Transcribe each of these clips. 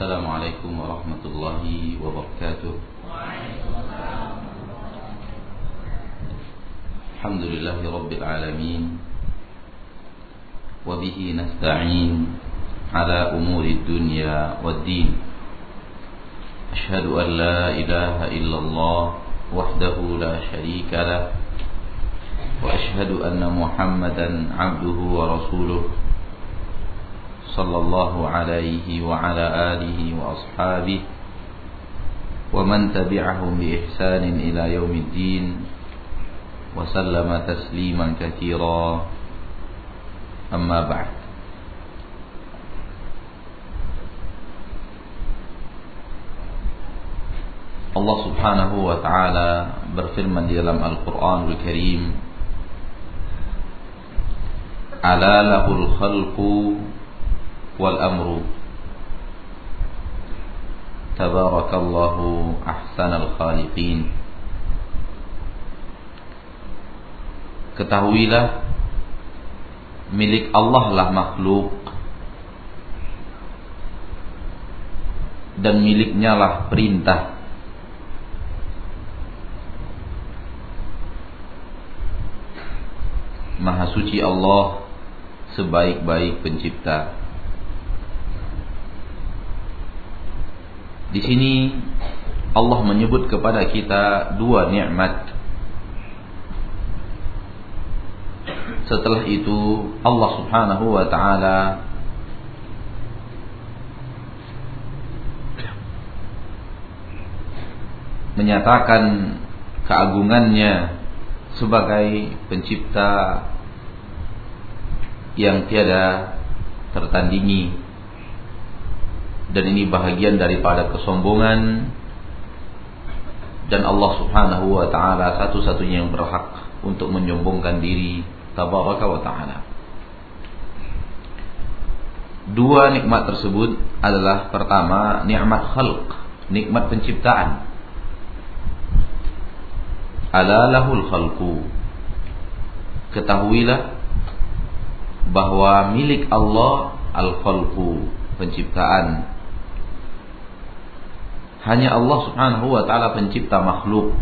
السلام عليكم ورحمة الله وبركاته. الحمد لله رب العالمين وبه نستعين على أمور الدنيا والدين. أشهد أن لا إله إلا الله وحده لا شريك له وأشهد أن محمدا عبده ورسوله. صلى الله عليه وعلى آله وأصحابه ومن تبعهم بإحسان إلى يوم الدين وسلم تسليما كثيرا. أما بعد. Allah Subhanahu wa taala berfirman di dalam Al-Qur'anul Karim khalqu wal amru. Tabarakallahu ahsanal khaliqin. Ketahuilah milik Allah lah makhluk. Dan miliknya lah perintah. Maha suci Allah sebaik-baik pencipta. Di sini Allah menyebut kepada kita dua nikmat. Setelah itu Allah Subhanahu wa taala menyatakan keagungannya sebagai pencipta yang tiada tertandingi dan ini bahagian daripada kesombongan dan Allah Subhanahu wa taala satu-satunya yang berhak untuk menyombongkan diri tabaraka wa taala. Dua nikmat tersebut adalah pertama nikmat khalq, nikmat penciptaan. Ala lahul khalqu. Ketahuilah bahwa milik Allah al-khalqu, penciptaan. Hanya Allah Subhanahu wa taala pencipta makhluk.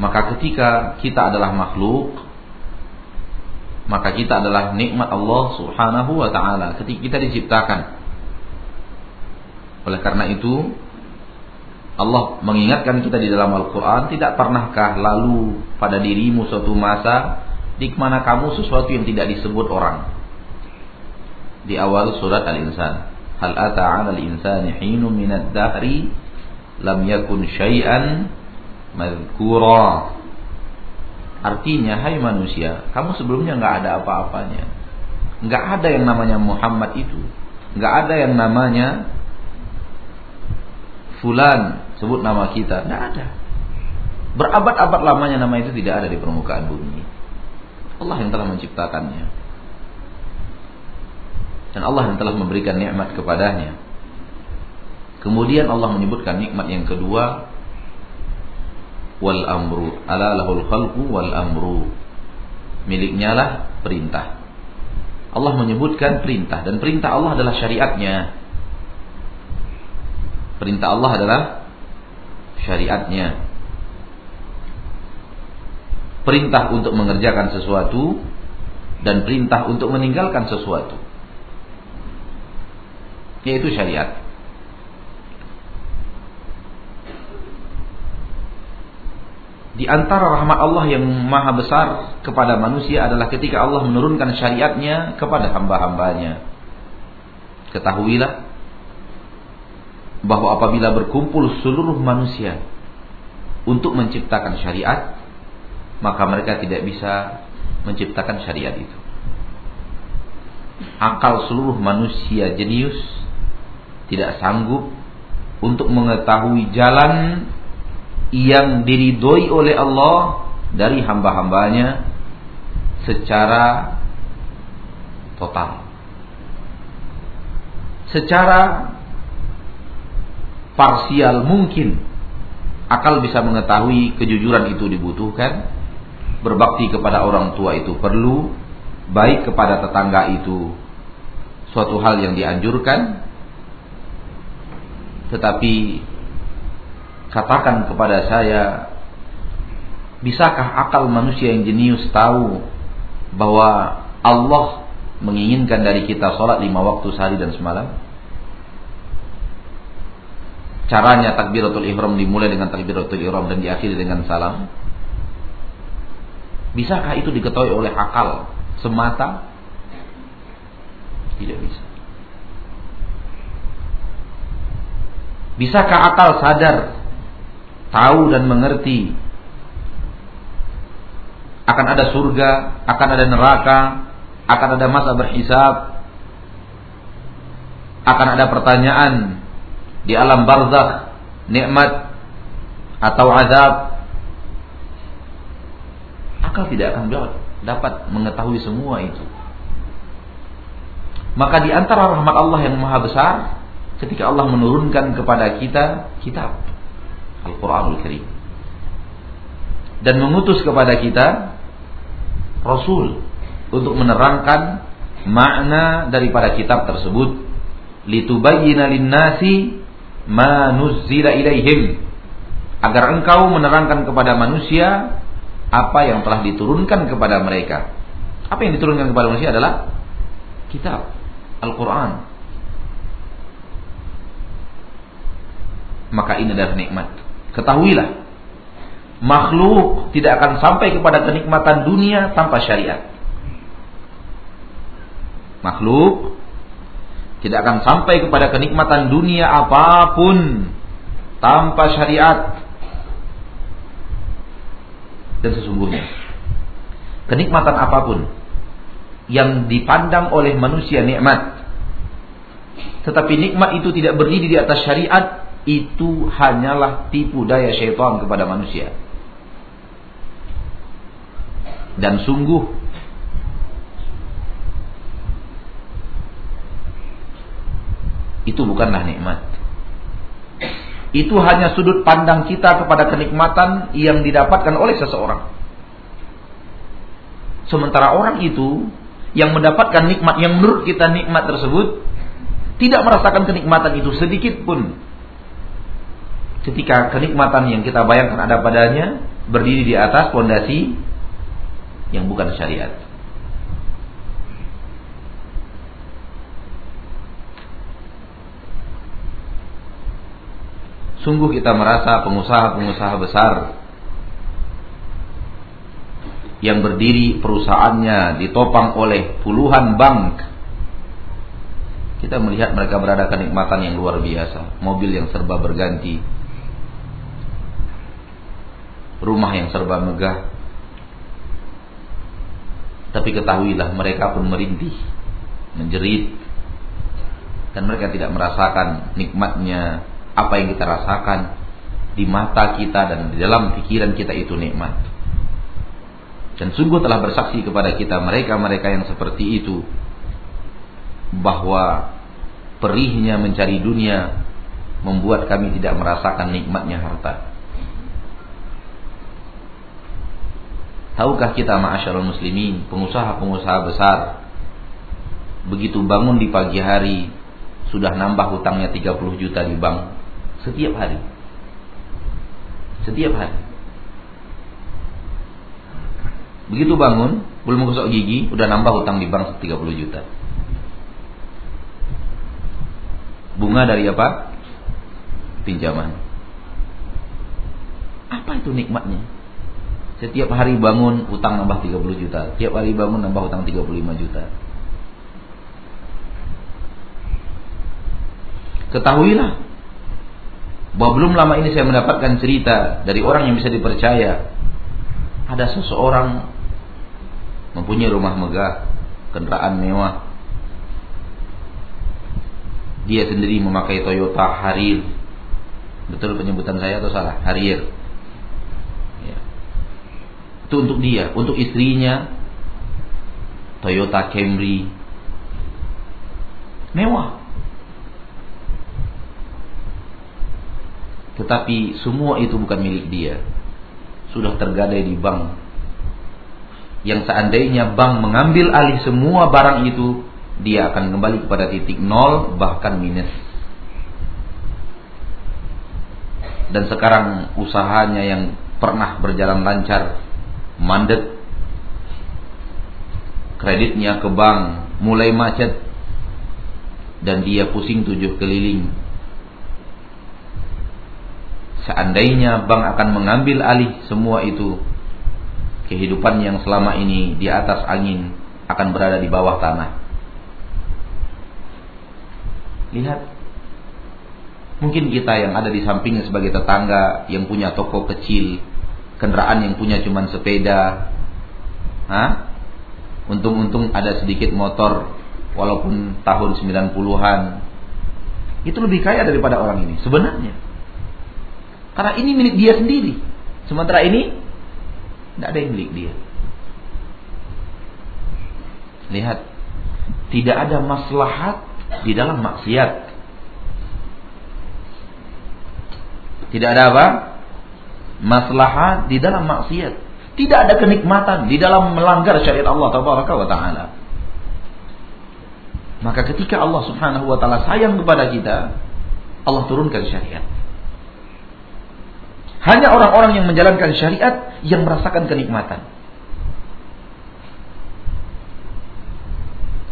Maka ketika kita adalah makhluk, maka kita adalah nikmat Allah Subhanahu wa taala ketika kita diciptakan. Oleh karena itu, Allah mengingatkan kita di dalam Al-Quran Tidak pernahkah lalu pada dirimu suatu masa di mana kamu sesuatu yang tidak disebut orang. Di awal surat Al-Insan. Hal ata 'ala al-insani hinun min ad-dahri lam yakun syai'an madhkura. Artinya, hai manusia, kamu sebelumnya nggak ada apa-apanya. Nggak ada yang namanya Muhammad itu. Nggak ada yang namanya Fulan, sebut nama kita. Nggak ada. Berabad-abad lamanya nama itu tidak ada di permukaan bumi. Allah yang telah menciptakannya. Dan Allah yang telah memberikan nikmat kepadanya. Kemudian Allah menyebutkan nikmat yang kedua wal amru ala lahul khalqu wal amru miliknya lah perintah Allah menyebutkan perintah dan perintah Allah adalah syariatnya perintah Allah adalah syariatnya perintah untuk mengerjakan sesuatu dan perintah untuk meninggalkan sesuatu. Yaitu syariat. Di antara rahmat Allah yang maha besar kepada manusia adalah ketika Allah menurunkan syariatnya kepada hamba-hambanya. Ketahuilah bahwa apabila berkumpul seluruh manusia untuk menciptakan syariat, maka mereka tidak bisa menciptakan syariat itu. Akal seluruh manusia jenius tidak sanggup untuk mengetahui jalan yang diridhoi oleh Allah dari hamba-hambanya secara total. Secara parsial mungkin akal bisa mengetahui kejujuran itu dibutuhkan, berbakti kepada orang tua itu perlu, baik kepada tetangga itu suatu hal yang dianjurkan, Tetapi katakan kepada saya, bisakah akal manusia yang jenius tahu bahwa Allah menginginkan dari kita sholat lima waktu sehari dan semalam? Caranya takbiratul ihram dimulai dengan takbiratul ihram dan diakhiri dengan salam. Bisakah itu diketahui oleh akal semata? Tidak bisa. Bisakah akal sadar, tahu dan mengerti akan ada surga, akan ada neraka, akan ada masa berhisab, akan ada pertanyaan di alam barzakh, nikmat atau azab. Akal tidak akan dapat mengetahui semua itu. Maka di antara rahmat Allah yang maha besar ketika Allah menurunkan kepada kita kitab Al-Quranul Karim dan mengutus kepada kita Rasul untuk menerangkan makna daripada kitab tersebut litubayyina linnasi ma nuzzila ilaihim agar engkau menerangkan kepada manusia apa yang telah diturunkan kepada mereka. Apa yang diturunkan kepada manusia adalah kitab Al-Qur'an. Maka ini adalah nikmat. Ketahuilah, makhluk tidak akan sampai kepada kenikmatan dunia tanpa syariat. Makhluk tidak akan sampai kepada kenikmatan dunia apa pun tanpa syariat. Dan sesungguhnya kenikmatan apa pun yang dipandang oleh manusia nikmat tetapi nikmat itu tidak berdiri di atas syariat itu hanyalah tipu daya syaitan kepada manusia. Dan sungguh itu bukanlah nikmat. Itu hanya sudut pandang kita kepada kenikmatan yang didapatkan oleh seseorang. Sementara orang itu yang mendapatkan nikmat yang menurut kita nikmat tersebut tidak merasakan kenikmatan itu sedikit pun ketika kenikmatan yang kita bayangkan ada padanya berdiri di atas pondasi yang bukan syariat. Sungguh kita merasa pengusaha-pengusaha besar yang berdiri perusahaannya ditopang oleh puluhan bank. Kita melihat mereka berada kenikmatan yang luar biasa, mobil yang serba berganti, rumah yang serba megah. Tapi ketahuilah mereka pun merintih, menjerit, dan mereka tidak merasakan nikmatnya apa yang kita rasakan di mata kita dan di dalam pikiran kita itu nikmat. Dan sungguh telah bersaksi kepada kita mereka-mereka yang seperti itu bahwa perihnya mencari dunia membuat kami tidak merasakan nikmatnya harta. Tahukah kita ma'asyarul muslimin, pengusaha-pengusaha besar begitu bangun di pagi hari sudah nambah hutangnya 30 juta di bank setiap hari. Setiap hari. Begitu bangun, belum menggosok gigi, udah nambah hutang di bank 30 juta. Bunga dari apa? Pinjaman. Apa itu nikmatnya? Setiap hari bangun utang nambah 30 juta. Setiap hari bangun nambah utang 35 juta. Ketahuilah bahwa belum lama ini saya mendapatkan cerita dari orang yang bisa dipercaya. Ada seseorang mempunyai rumah megah, kendaraan mewah. Dia sendiri memakai Toyota Harrier. Betul penyebutan saya atau salah? Harrier itu untuk dia, untuk istrinya Toyota Camry mewah. Tetapi semua itu bukan milik dia. Sudah tergadai di bank. Yang seandainya bank mengambil alih semua barang itu, dia akan kembali kepada titik nol bahkan minus. dan sekarang usahanya yang pernah berjalan lancar mandek. Kreditnya ke bank mulai macet. Dan dia pusing tujuh keliling. Seandainya bank akan mengambil alih semua itu kehidupan yang selama ini di atas angin akan berada di bawah tanah. Lihat Mungkin kita yang ada di sampingnya sebagai tetangga yang punya toko kecil, kendaraan yang punya cuma sepeda, Hah? Untung-untung ada sedikit motor walaupun tahun 90-an. Itu lebih kaya daripada orang ini sebenarnya. Karena ini milik dia sendiri. Sementara ini tidak ada yang milik dia. Lihat, tidak ada maslahat di dalam maksiat. Tidak ada apa? Maslahat di dalam maksiat. Tidak ada kenikmatan di dalam melanggar syariat Allah tabaraka wa taala. Maka ketika Allah Subhanahu wa taala sayang kepada kita, Allah turunkan syariat. Hanya orang-orang yang menjalankan syariat yang merasakan kenikmatan.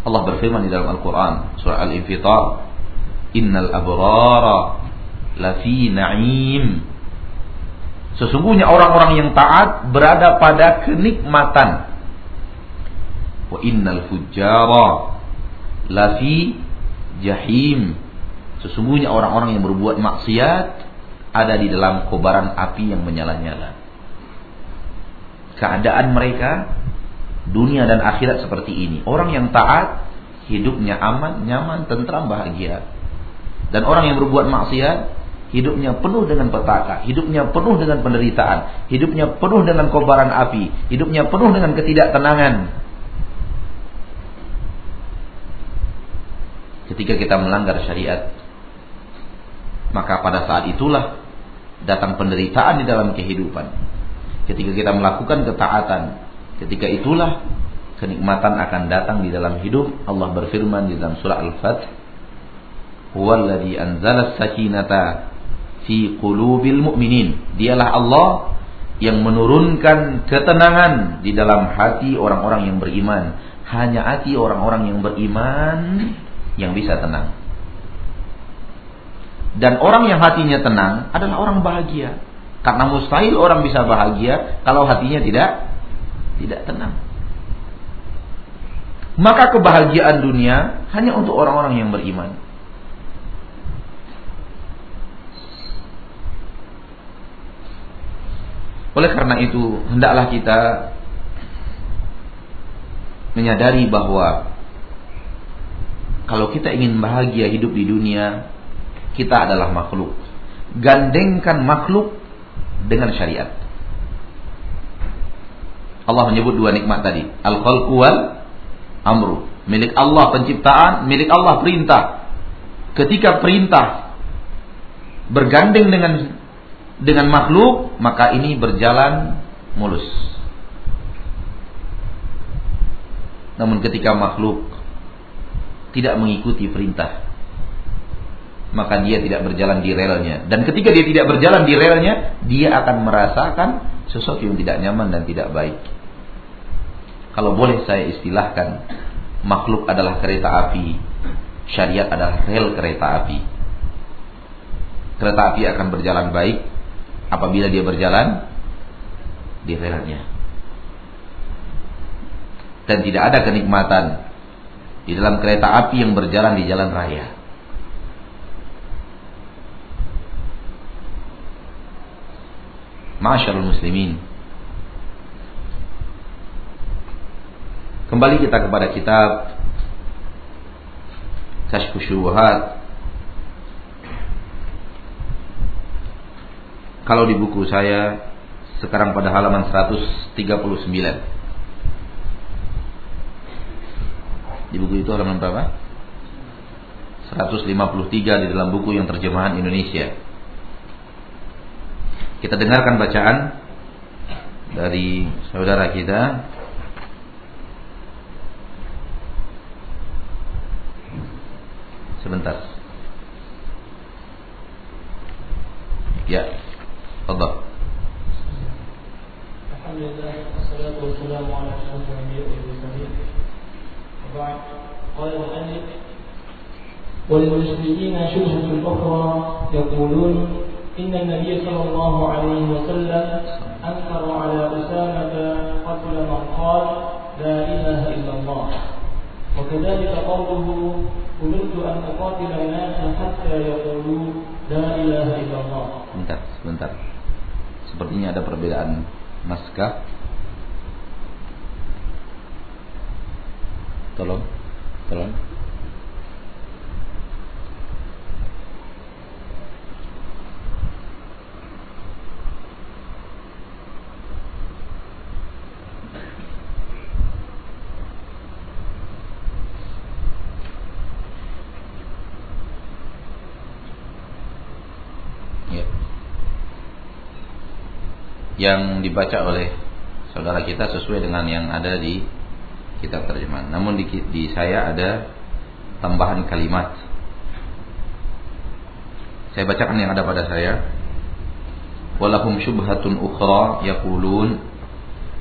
Allah berfirman di dalam Al-Quran surah Al-Infitar Innal abrara lafi na'im. Sesungguhnya orang-orang yang taat berada pada kenikmatan. Wa innal fujjara lafi jahim. Sesungguhnya orang-orang yang berbuat maksiat ada di dalam kobaran api yang menyala-nyala. Keadaan mereka dunia dan akhirat seperti ini. Orang yang taat hidupnya aman, nyaman, tentram, bahagia. Dan orang yang berbuat maksiat hidupnya penuh dengan petaka, hidupnya penuh dengan penderitaan, hidupnya penuh dengan kobaran api, hidupnya penuh dengan ketidaktenangan. Ketika kita melanggar syariat, maka pada saat itulah datang penderitaan di dalam kehidupan. Ketika kita melakukan ketaatan, ketika itulah kenikmatan akan datang di dalam hidup. Allah berfirman di dalam surah Al-Fath, "Huwallazi anzala as-sakinata fi qulubil mu'minin. Dialah Allah yang menurunkan ketenangan di dalam hati orang-orang yang beriman. Hanya hati orang-orang yang beriman yang bisa tenang. Dan orang yang hatinya tenang adalah orang bahagia. Karena mustahil orang bisa bahagia kalau hatinya tidak tidak tenang. Maka kebahagiaan dunia hanya untuk orang-orang yang beriman. Oleh karena itu, hendaklah kita menyadari bahwa kalau kita ingin bahagia hidup di dunia, kita adalah makhluk. Gandengkan makhluk dengan syariat. Allah menyebut dua nikmat tadi, al-khalqu wal amru. Milik Allah penciptaan, milik Allah perintah. Ketika perintah bergandeng dengan dengan makhluk, maka ini berjalan mulus. Namun ketika makhluk tidak mengikuti perintah, maka dia tidak berjalan di relnya. Dan ketika dia tidak berjalan di relnya, dia akan merasakan sesuatu yang tidak nyaman dan tidak baik. Kalau boleh saya istilahkan, makhluk adalah kereta api, syariat adalah rel kereta api. Kereta api akan berjalan baik apabila dia berjalan di relnya. Dan tidak ada kenikmatan di dalam kereta api yang berjalan di jalan raya. Masyarul muslimin. Kembali kita kepada kitab Kashfu Kalau di buku saya sekarang pada halaman 139. Di buku itu halaman berapa? 153 di dalam buku yang terjemahan Indonesia. Kita dengarkan bacaan dari saudara kita Sebentar. Ya. Tafadhal. Alhamdulillah wassalatu wassalamu ala asyrafil anbiya'i wal mursalin. وبعد قال المؤلف وللمشركين شبهة أخرى يقولون إن النبي صلى الله عليه وسلم أنكر على أسامة قتل من قال لا إله إلا الله وكذلك قوله أمرت أن أقاتل الناس حتى يقولوا لا إله إلا الله Sebentar, sebentar. Sepertinya ada perbedaan naskah. Tolong, tolong. Ya. Yang dibaca oleh saudara kita sesuai dengan yang ada di kitab terjemahan. Namun di, di saya ada tambahan kalimat. Saya bacakan yang ada pada saya. Walahum syubhatun ukhra yaqulun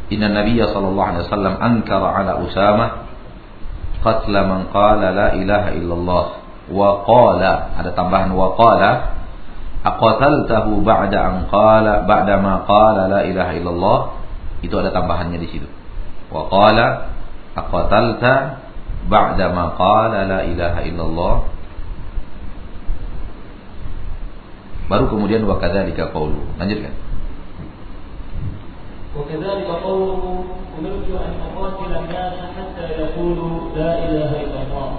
Inna Nabiya sallallahu alaihi wasallam ankara ala Usama qatla man qala la ilaha illallah wa qala ada tambahan wa qala aqataltahu ba'da an qala ba'da ma qala la ilaha illallah. Itu ada tambahannya di situ. Wa qala aqatalta ba'da ma qala la ilaha illallah. Baru kemudian wa kadzalika qawlu. Lanjutkan. Wa kadzalika qawluhu umirtu an aqatil an-nas hatta yaqulu la ilaha illallah.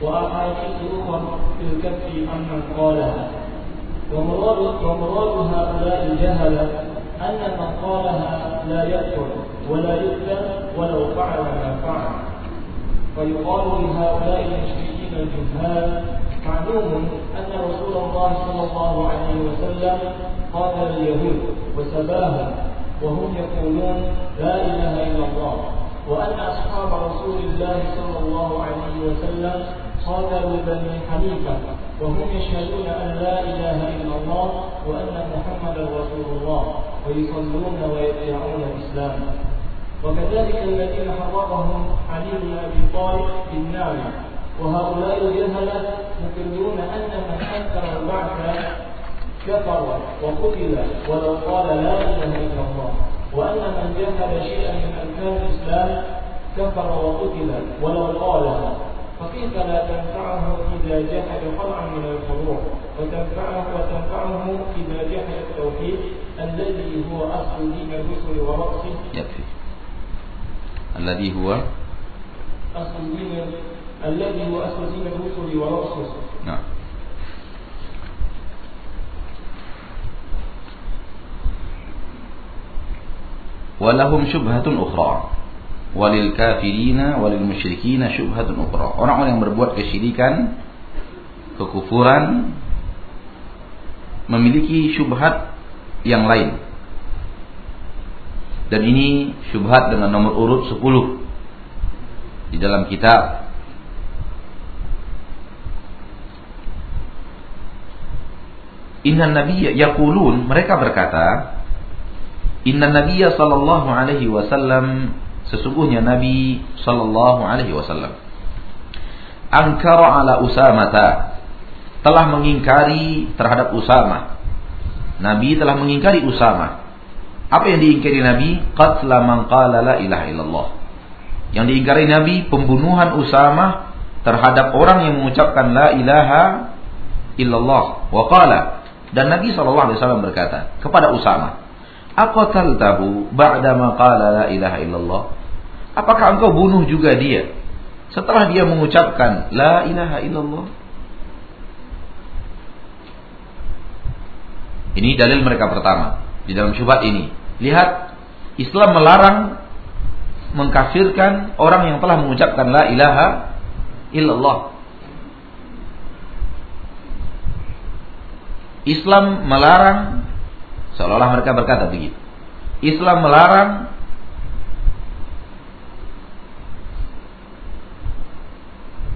Wa ahadithu ukhra fil kafi amman qalaha. ومراد ومراد هؤلاء الجهلة أن من قالها لا يأكل ولا يؤكل ولو فعل ما فعل. فيقال لهؤلاء المشركين الجهال معلوم أن رسول الله صلى الله عليه وسلم قاتل اليهود وسباهم وهم يقولون لا إله إلا الله وأن أصحاب رسول الله صلى الله عليه وسلم قاتلوا بني حنيفة وهم يشهدون أن لا إله إلا الله وأن محمدا رسول الله ويصلون ويدعون الإسلام. وكذلك الذين حرقهم علي بن أبي طالب بالنار وهؤلاء الجهلة مقرون أن من أنكر البعث كفر وقتل ولو قال لا إله إلا الله وأن من جهل شيئا من أركان الإسلام كفر وقتل ولو قالها. فكيف لا تنفعه إذا جحد فرعا من الفروع وتنفعه وتنفعه إذا جحد التوحيد الذي هو أصل دين الرسل ورأسه. يكفي. الذي هو؟ أصل دين الذي هو أصل دين الرسل ورأسه. نعم. walahum syubhatun ukhra walil kafirina walil musyrikina syubhatun ukhra. Orang-orang yang berbuat kesyirikan kekufuran memiliki syubhat yang lain. Dan ini syubhat dengan nomor urut 10 di dalam kitab Inna nabiyya yaqulun mereka berkata Inna Nabiya sallallahu alaihi wasallam sesungguhnya Nabi sallallahu alaihi wasallam angkara ala Usamata telah mengingkari terhadap Usama. Nabi telah mengingkari Usama. Apa yang diingkari Nabi? Qatla man qala la ilaha illallah. Yang diingkari Nabi pembunuhan Usama terhadap orang yang mengucapkan la ilaha illallah. Wa qala dan Nabi sallallahu alaihi wasallam berkata kepada Usama, Aqataltahu ba'da ma qala la ilaha illallah? Apakah engkau bunuh juga dia setelah dia mengucapkan la ilaha illallah? Ini dalil mereka pertama di dalam syubhat ini. Lihat, Islam melarang mengkafirkan orang yang telah mengucapkan la ilaha illallah. Islam melarang Seolah-olah mereka berkata begitu. Islam melarang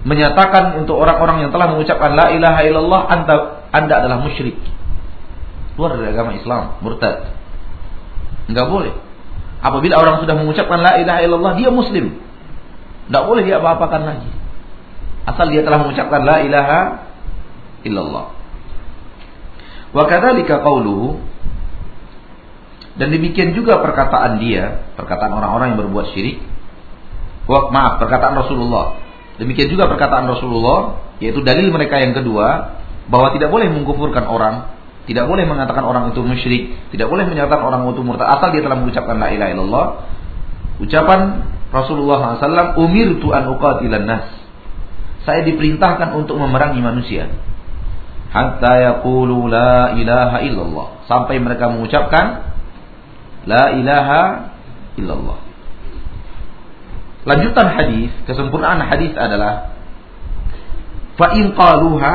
menyatakan untuk orang-orang yang telah mengucapkan la ilaha illallah anda anda adalah musyrik. keluar dari agama Islam, murtad. Enggak boleh. Apabila orang sudah mengucapkan la ilaha illallah, dia muslim. Enggak boleh dia apa-apakan lagi. Asal dia telah mengucapkan la ilaha illallah. Wa kadzalika qauluhu dan demikian juga perkataan dia, perkataan orang-orang yang berbuat syirik. Wah, maaf, perkataan Rasulullah. Demikian juga perkataan Rasulullah, yaitu dalil mereka yang kedua bahwa tidak boleh mengkufurkan orang, tidak boleh mengatakan orang itu musyrik, tidak boleh menyatakan orang itu murtad asal dia telah mengucapkan la ilaha illallah. Ucapan Rasulullah SAW, umir tu an uqatilan nas. Saya diperintahkan untuk memerangi manusia. Hatta yaqulu la ilaha illallah. Sampai mereka mengucapkan La ilaha illallah. Lanjutan hadis, kesempurnaan hadis adalah fa in qaluha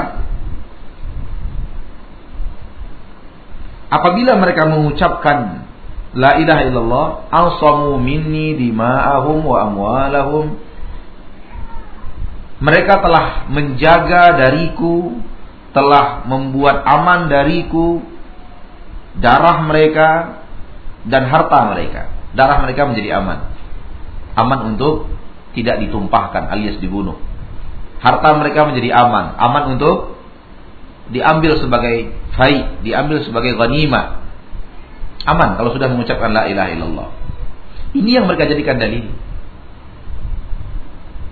apabila mereka mengucapkan la ilaha illallah asamu minni dima'ahum wa amwalahum mereka telah menjaga dariku telah membuat aman dariku darah mereka dan harta mereka. Darah mereka menjadi aman. Aman untuk tidak ditumpahkan alias dibunuh. Harta mereka menjadi aman. Aman untuk diambil sebagai fai, diambil sebagai ghanimah. Aman kalau sudah mengucapkan la ilaha illallah. Ini yang mereka jadikan dalil.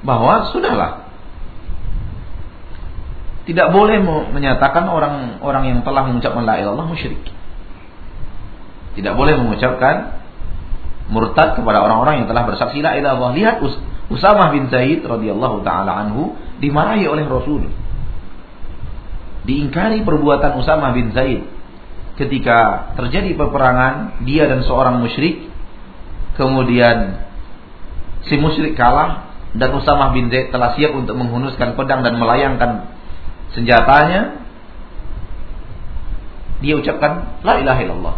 Bahwa sudahlah. Tidak boleh menyatakan orang-orang yang telah mengucapkan la ilaha illallah musyrik. Tidak boleh mengucapkan murtad kepada orang-orang yang telah bersaksi la ilaha illallah. Lihat Us Usamah bin Zaid radhiyallahu taala anhu dimarahi oleh Rasul. Diingkari perbuatan Usamah bin Zaid ketika terjadi peperangan dia dan seorang musyrik kemudian si musyrik kalah dan Usamah bin Zaid telah siap untuk menghunuskan pedang dan melayangkan senjatanya dia ucapkan la ilaha illallah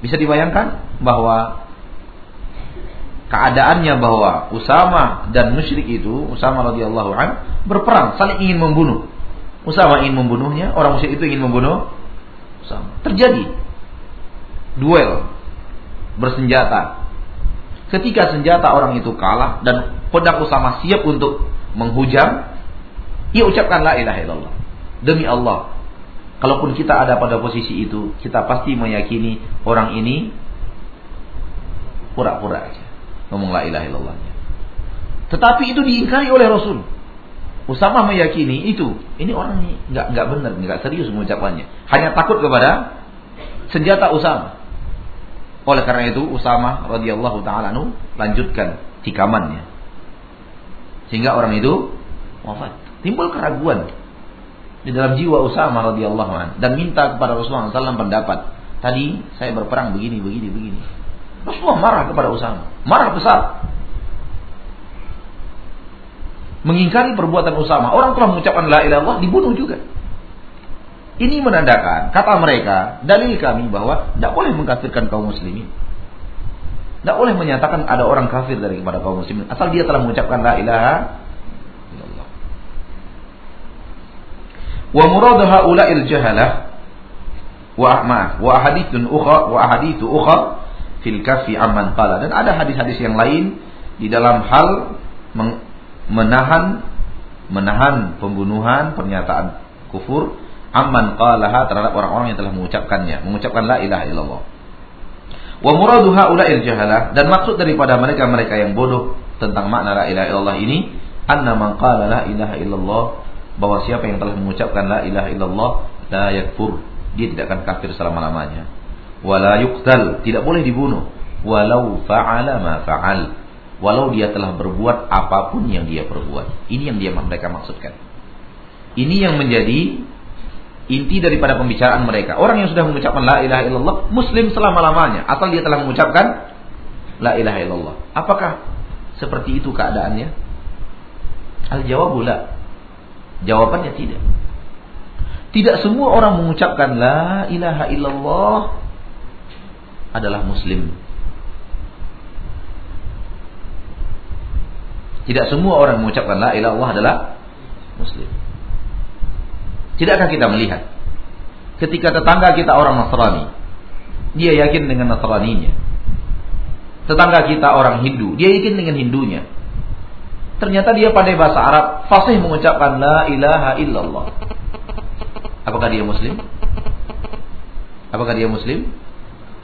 bisa dibayangkan bahwa keadaannya bahwa Usama dan musyrik itu, Usama radhiyallahu an berperang, saling ingin membunuh. Usama ingin membunuhnya, orang musyrik itu ingin membunuh Usama. Terjadi duel bersenjata. Ketika senjata orang itu kalah dan pedang Usama siap untuk menghujam, ia ucapkan la ilaha illallah. Demi Allah, Kalaupun kita ada pada posisi itu, kita pasti meyakini orang ini pura-pura aja. Ngomong la ilaha illallah. Tetapi itu diingkari oleh Rasul. Usama meyakini itu. Ini orang ini nggak nggak benar, nggak serius mengucapkannya. Hanya takut kepada senjata Usama. Oleh karena itu Usama radhiyallahu taala lanjutkan tikamannya. Sehingga orang itu wafat. Timbul keraguan di dalam jiwa Usama radhiyallahu an dan minta kepada Rasulullah SAW pendapat. Tadi saya berperang begini, begini, begini. Rasulullah marah kepada Usama, marah besar. Mengingkari perbuatan Usama. Orang telah mengucapkan la ilaha illallah dibunuh juga. Ini menandakan kata mereka, dalil kami bahwa tidak boleh mengkafirkan kaum muslimin. Tidak boleh menyatakan ada orang kafir dari kepada kaum muslimin asal dia telah mengucapkan la ilaha Wa muradu haula'il jahalah wa maaf wa hadithun ukha wa hadithu ukha fil kafi amman qala. Dan ada hadis-hadis yang lain di dalam hal menahan menahan pembunuhan pernyataan kufur amman qalaha terhadap orang-orang yang telah mengucapkannya mengucapkan la ilaha illallah. Wa muradu haula'il jahalah dan maksud daripada mereka-mereka yang bodoh tentang makna la ilaha illallah ini anna man qala la ilaha illallah bahwa siapa yang telah mengucapkan la ilaha illallah la yakfur. Dia tidak akan kafir selama-lamanya. Wala yuqtal. Tidak boleh dibunuh. Walau fa'ala ma fa'al. Walau dia telah berbuat apa pun yang dia perbuat. Ini yang dia mereka maksudkan. Ini yang menjadi inti daripada pembicaraan mereka. Orang yang sudah mengucapkan la ilaha illallah muslim selama-lamanya. Asal dia telah mengucapkan la ilaha illallah. Apakah seperti itu keadaannya? Al jawab la Jawabannya tidak. Tidak semua orang mengucapkan la ilaha illallah adalah muslim. Tidak semua orang mengucapkan la ilaha illallah adalah muslim. Tidakkah kita melihat Ketika tetangga kita orang Nasrani, dia yakin dengan Nasraninya. Tetangga kita orang Hindu, dia yakin dengan Hindunya. Ternyata dia pandai bahasa Arab, fasih mengucapkan la ilaha illallah. Apakah dia muslim? Apakah dia muslim?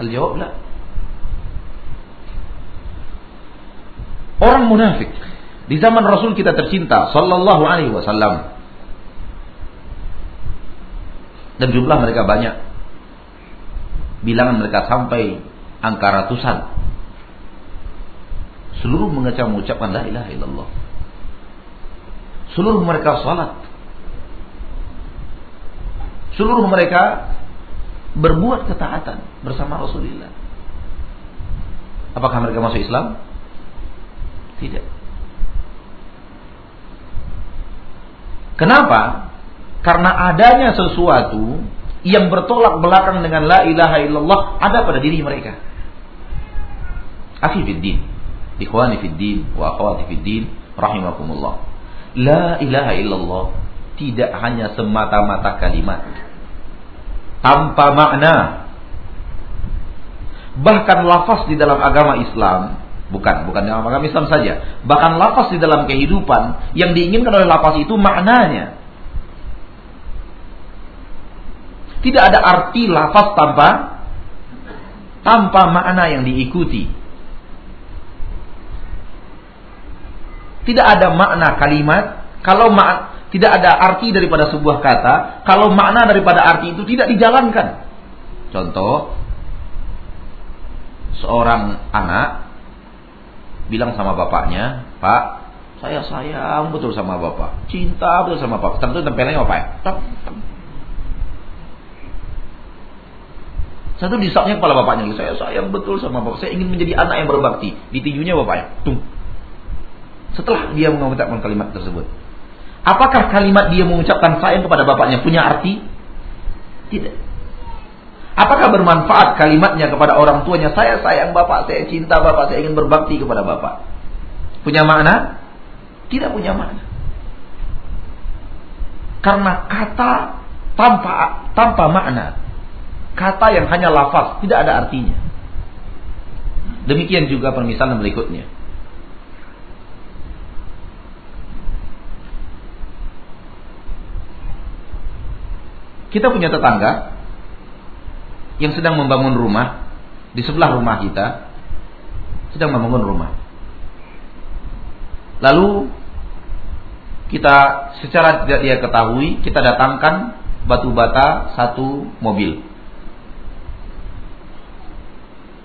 Al-jawab. Orang munafik di zaman Rasul kita tercinta sallallahu alaihi wasallam dan jumlah mereka banyak. Bilangan mereka sampai angka ratusan. Seluruh mengecam mengucapkan la ilaha illallah. Seluruh mereka salat. Seluruh mereka berbuat ketaatan bersama Rasulullah. Apakah mereka masuk Islam? Tidak. Kenapa? Karena adanya sesuatu yang bertolak belakang dengan la ilaha illallah ada pada diri mereka. Akhi fiddin, ikhwani fiddin, wa akhwati fiddin, rahimakumullah. La ilaha illallah tidak hanya semata-mata kalimat tanpa makna. Bahkan lafaz di dalam agama Islam Bukan, bukan dalam agama Islam saja. Bahkan lafaz di dalam kehidupan yang diinginkan oleh lafaz itu maknanya. Tidak ada arti lafaz tanpa tanpa makna yang diikuti. Tidak ada makna kalimat kalau ma tidak ada arti daripada sebuah kata kalau makna daripada arti itu tidak dijalankan. Contoh seorang anak bilang sama bapaknya, "Pak, saya sayang betul sama bapak, cinta betul sama bapak." Tentu tempelnya apa ya? Satu disaknya kepala bapaknya, saya sayang betul sama bapak, saya ingin menjadi anak yang berbakti. Ditijunya bapaknya, tung. Setelah dia mengucapkan kalimat tersebut, apakah kalimat dia mengucapkan sayang kepada bapaknya punya arti? Tidak. Apakah bermanfaat kalimatnya kepada orang tuanya? Saya sayang bapak, saya cinta bapak, saya ingin berbakti kepada bapak. Punya makna? Tidak punya makna. Karena kata tanpa tanpa makna kata yang hanya lafaz, tidak ada artinya. Demikian juga permisalan berikutnya. Kita punya tetangga yang sedang membangun rumah di sebelah rumah kita, sedang membangun rumah. Lalu kita secara tidak dia ketahui, kita datangkan batu bata satu mobil.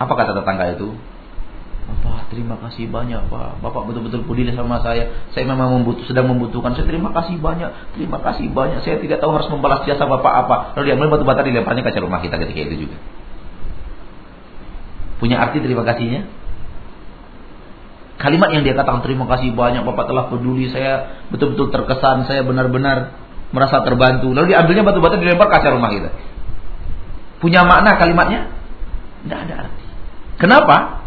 Apa kata tetangga itu? Bapak, terima kasih banyak Pak. Bapak betul-betul peduli sama saya. Saya memang membutuh, sedang membutuhkan. Saya terima kasih banyak. Terima kasih banyak. Saya tidak tahu harus membalas jasa Bapak apa. Lalu dia ambil batu bata dilemparnya kaca rumah kita ketika itu juga. Punya arti terima kasihnya? Kalimat yang dia katakan terima kasih banyak Bapak telah peduli saya betul-betul terkesan saya benar-benar merasa terbantu. Lalu diambilnya batu bata dilempar kaca rumah kita. Punya makna kalimatnya? Tidak ada arti. Kenapa?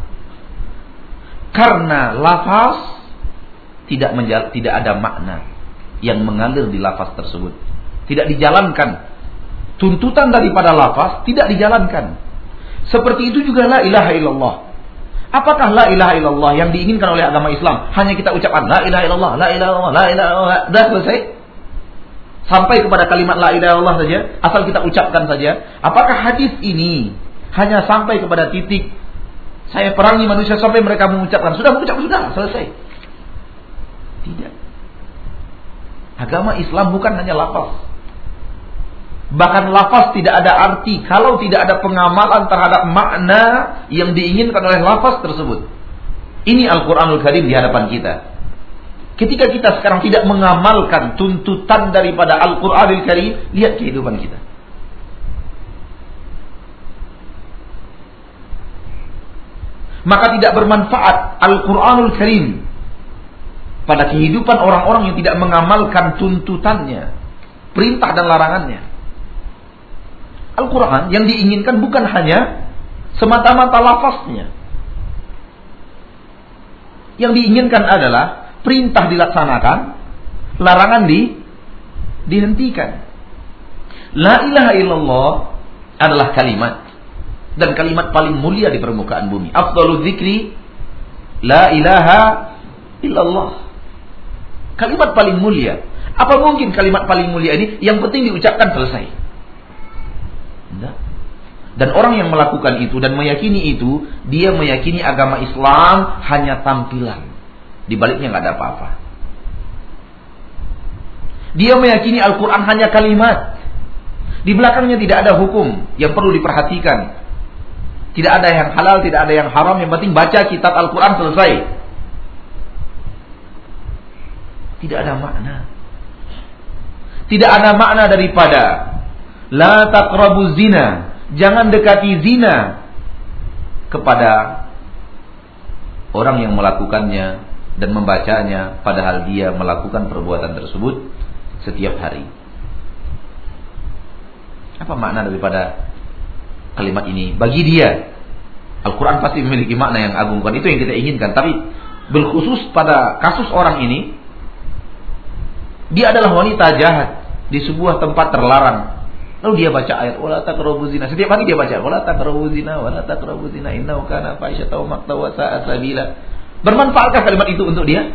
Karena lafaz tidak menjal, tidak ada makna yang mengalir di lafaz tersebut. Tidak dijalankan. Tuntutan daripada lafaz tidak dijalankan. Seperti itu juga la ilaha illallah. Apakah la ilaha illallah yang diinginkan oleh agama Islam hanya kita ucapkan la ilaha illallah, la ilaha illallah, la ilaha illallah, dah selesai? Sampai kepada kalimat la ilaha illallah saja, asal kita ucapkan saja. Apakah hadis ini hanya sampai kepada titik saya perangi manusia sampai mereka mengucapkan. Sudah mengucap, sudah, selesai. Tidak. Agama Islam bukan hanya lafaz. Bahkan lafaz tidak ada arti kalau tidak ada pengamalan terhadap makna yang diinginkan oleh lafaz tersebut. Ini Al-Quranul Karim di hadapan kita. Ketika kita sekarang tidak mengamalkan tuntutan daripada Al-Quranul Karim, lihat kehidupan kita. Maka tidak bermanfaat Al-Quranul Karim pada kehidupan orang-orang yang tidak mengamalkan tuntutannya, perintah dan larangannya. Al-Quran yang diinginkan bukan hanya semata-mata lafaznya. Yang diinginkan adalah perintah dilaksanakan, larangan di dihentikan. La ilaha illallah adalah kalimat dan kalimat paling mulia di permukaan bumi. Afdalul zikri la ilaha illallah. Kalimat paling mulia. Apa mungkin kalimat paling mulia ini yang penting diucapkan selesai? Tidak. Dan orang yang melakukan itu dan meyakini itu, dia meyakini agama Islam hanya tampilan. Di baliknya nggak ada apa-apa. Dia meyakini Al-Quran hanya kalimat. Di belakangnya tidak ada hukum yang perlu diperhatikan. Tidak ada yang halal, tidak ada yang haram. Yang penting baca kitab Al-Quran selesai. Tidak ada makna. Tidak ada makna daripada La taqrabu zina. Jangan dekati zina kepada orang yang melakukannya dan membacanya padahal dia melakukan perbuatan tersebut setiap hari. Apa makna daripada kalimat ini? Bagi dia, Al-Quran pasti memiliki makna yang agung. Bukan itu yang kita inginkan. Tapi berkhusus pada kasus orang ini, dia adalah wanita jahat di sebuah tempat terlarang. Lalu dia baca ayat wala taqrabu zina. Setiap hari dia baca wala taqrabu zina, wala taqrabu zina innahu kana fahisyatan wa maqta wa sa'at. Bermanfaatkah kalimat itu untuk dia?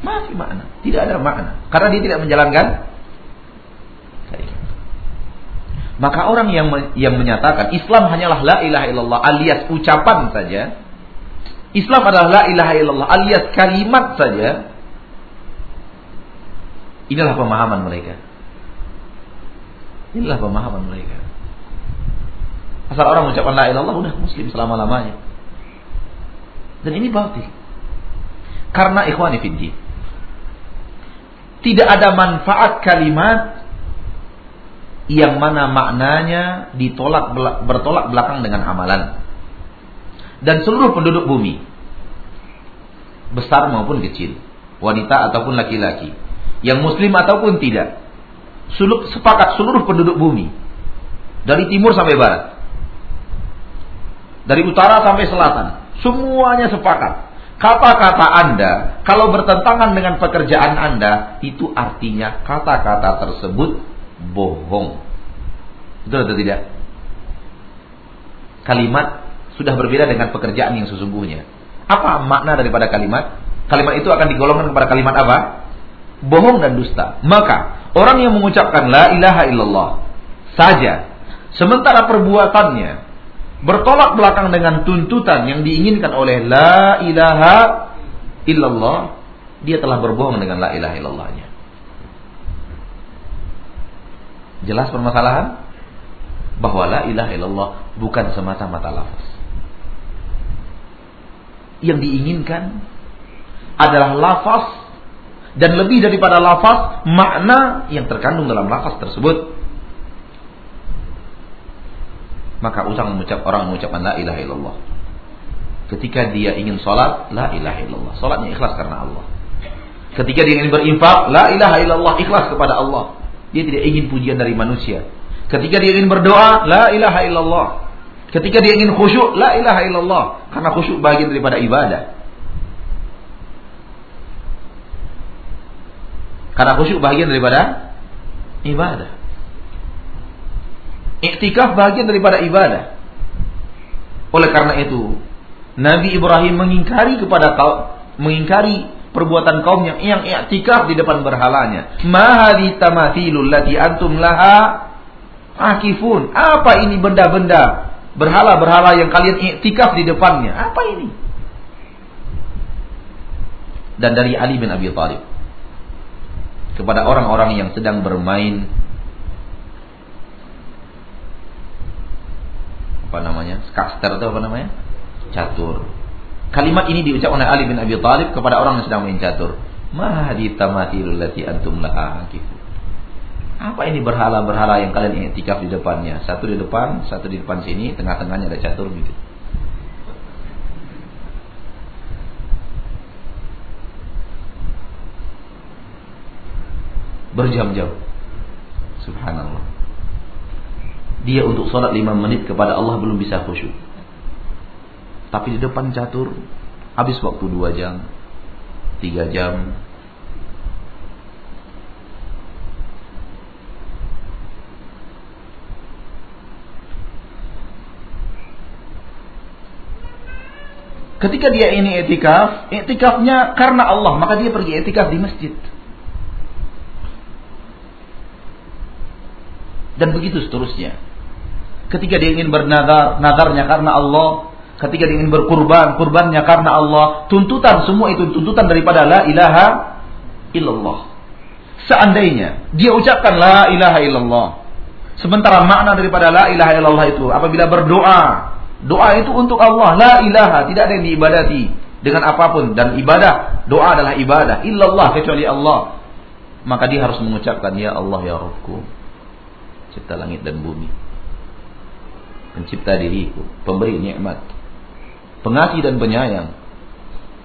Masih makna. Tidak ada makna. Karena dia tidak menjalankan Maka orang yang yang menyatakan Islam hanyalah la ilaha illallah alias ucapan saja. Islam adalah la ilaha illallah alias kalimat saja. Inilah pemahaman mereka. Inilah pemahaman mereka. Asal orang mengucapkan la ilallah udah muslim selama-lamanya. Dan ini batil. Karena ikhwani fiddin. Tidak ada manfaat kalimat yang mana maknanya ditolak bertolak belakang dengan amalan. Dan seluruh penduduk bumi, besar maupun kecil, wanita ataupun laki-laki, yang muslim ataupun tidak, sepakat seluruh penduduk bumi, dari timur sampai barat, dari utara sampai selatan, semuanya sepakat. Kata-kata Anda, kalau bertentangan dengan pekerjaan Anda, itu artinya kata-kata tersebut bohong. Betul atau tidak? Kalimat sudah berbeda dengan pekerjaan yang sesungguhnya. Apa makna daripada kalimat? Kalimat itu akan digolongkan kepada kalimat apa? Bohong dan dusta. Maka orang yang mengucapkan la ilaha illallah saja sementara perbuatannya bertolak belakang dengan tuntutan yang diinginkan oleh la ilaha illallah, dia telah berbohong dengan la ilaha illallahnya. Jelas permasalahan? Bahwa la ilaha illallah bukan semata-mata lafaz. Yang diinginkan adalah lafaz dan lebih daripada lafaz makna yang terkandung dalam lafaz tersebut. Maka usang mengucap orang mengucapkan la ilaha illallah. Ketika dia ingin sholat, la ilaha illallah. Sholatnya ikhlas karena Allah. Ketika dia ingin berinfak, la ilaha illallah ikhlas kepada Allah. Dia tidak ingin pujian dari manusia. Ketika dia ingin berdoa, la ilaha illallah. Ketika dia ingin khusyuk, la ilaha illallah. Karena khusyuk bagian daripada ibadah. Karena khusyuk bagian daripada ibadah. Iktikaf bagian daripada ibadah. Oleh karena itu, Nabi Ibrahim mengingkari kepada kaum mengingkari perbuatan kaum yang yang i'tikaf di depan berhalanya. Mahadi tamathilul lati antum laha akifun. Apa ini benda-benda berhala-berhala yang kalian i'tikaf di depannya? Apa ini? Dan dari Ali bin Abi Thalib kepada orang-orang yang sedang bermain apa namanya? Skaster atau apa namanya? Catur Kalimat ini diucapkan oleh Ali bin Abi Thalib kepada orang yang sedang main catur. Antum Apa ini berhala-berhala yang kalian iktikaf di depannya? Satu di depan, satu di depan sini, tengah-tengahnya ada catur gitu. Berjam-jam. Subhanallah. Dia untuk sholat lima menit kepada Allah belum bisa khusyuk. Tapi di depan catur habis waktu dua jam, tiga jam. Ketika dia ini etikaf, etikafnya karena Allah, maka dia pergi etikaf di masjid. Dan begitu seterusnya. Ketika dia ingin bernadar, nadarnya karena Allah, Ketika ingin berkurban, kurbannya karena Allah. Tuntutan semua itu tuntutan daripada la ilaha illallah. Seandainya dia ucapkan la ilaha illallah. Sementara makna daripada la ilaha illallah itu apabila berdoa, doa itu untuk Allah, la ilaha, tidak ada yang diibadati dengan apa pun dan ibadah, doa adalah ibadah illallah kecuali Allah. Maka dia harus mengucapkan ya Allah ya Rabbku. Cipta langit dan bumi. Pencipta diriku, pemberi nikmat, pengasih dan penyayang.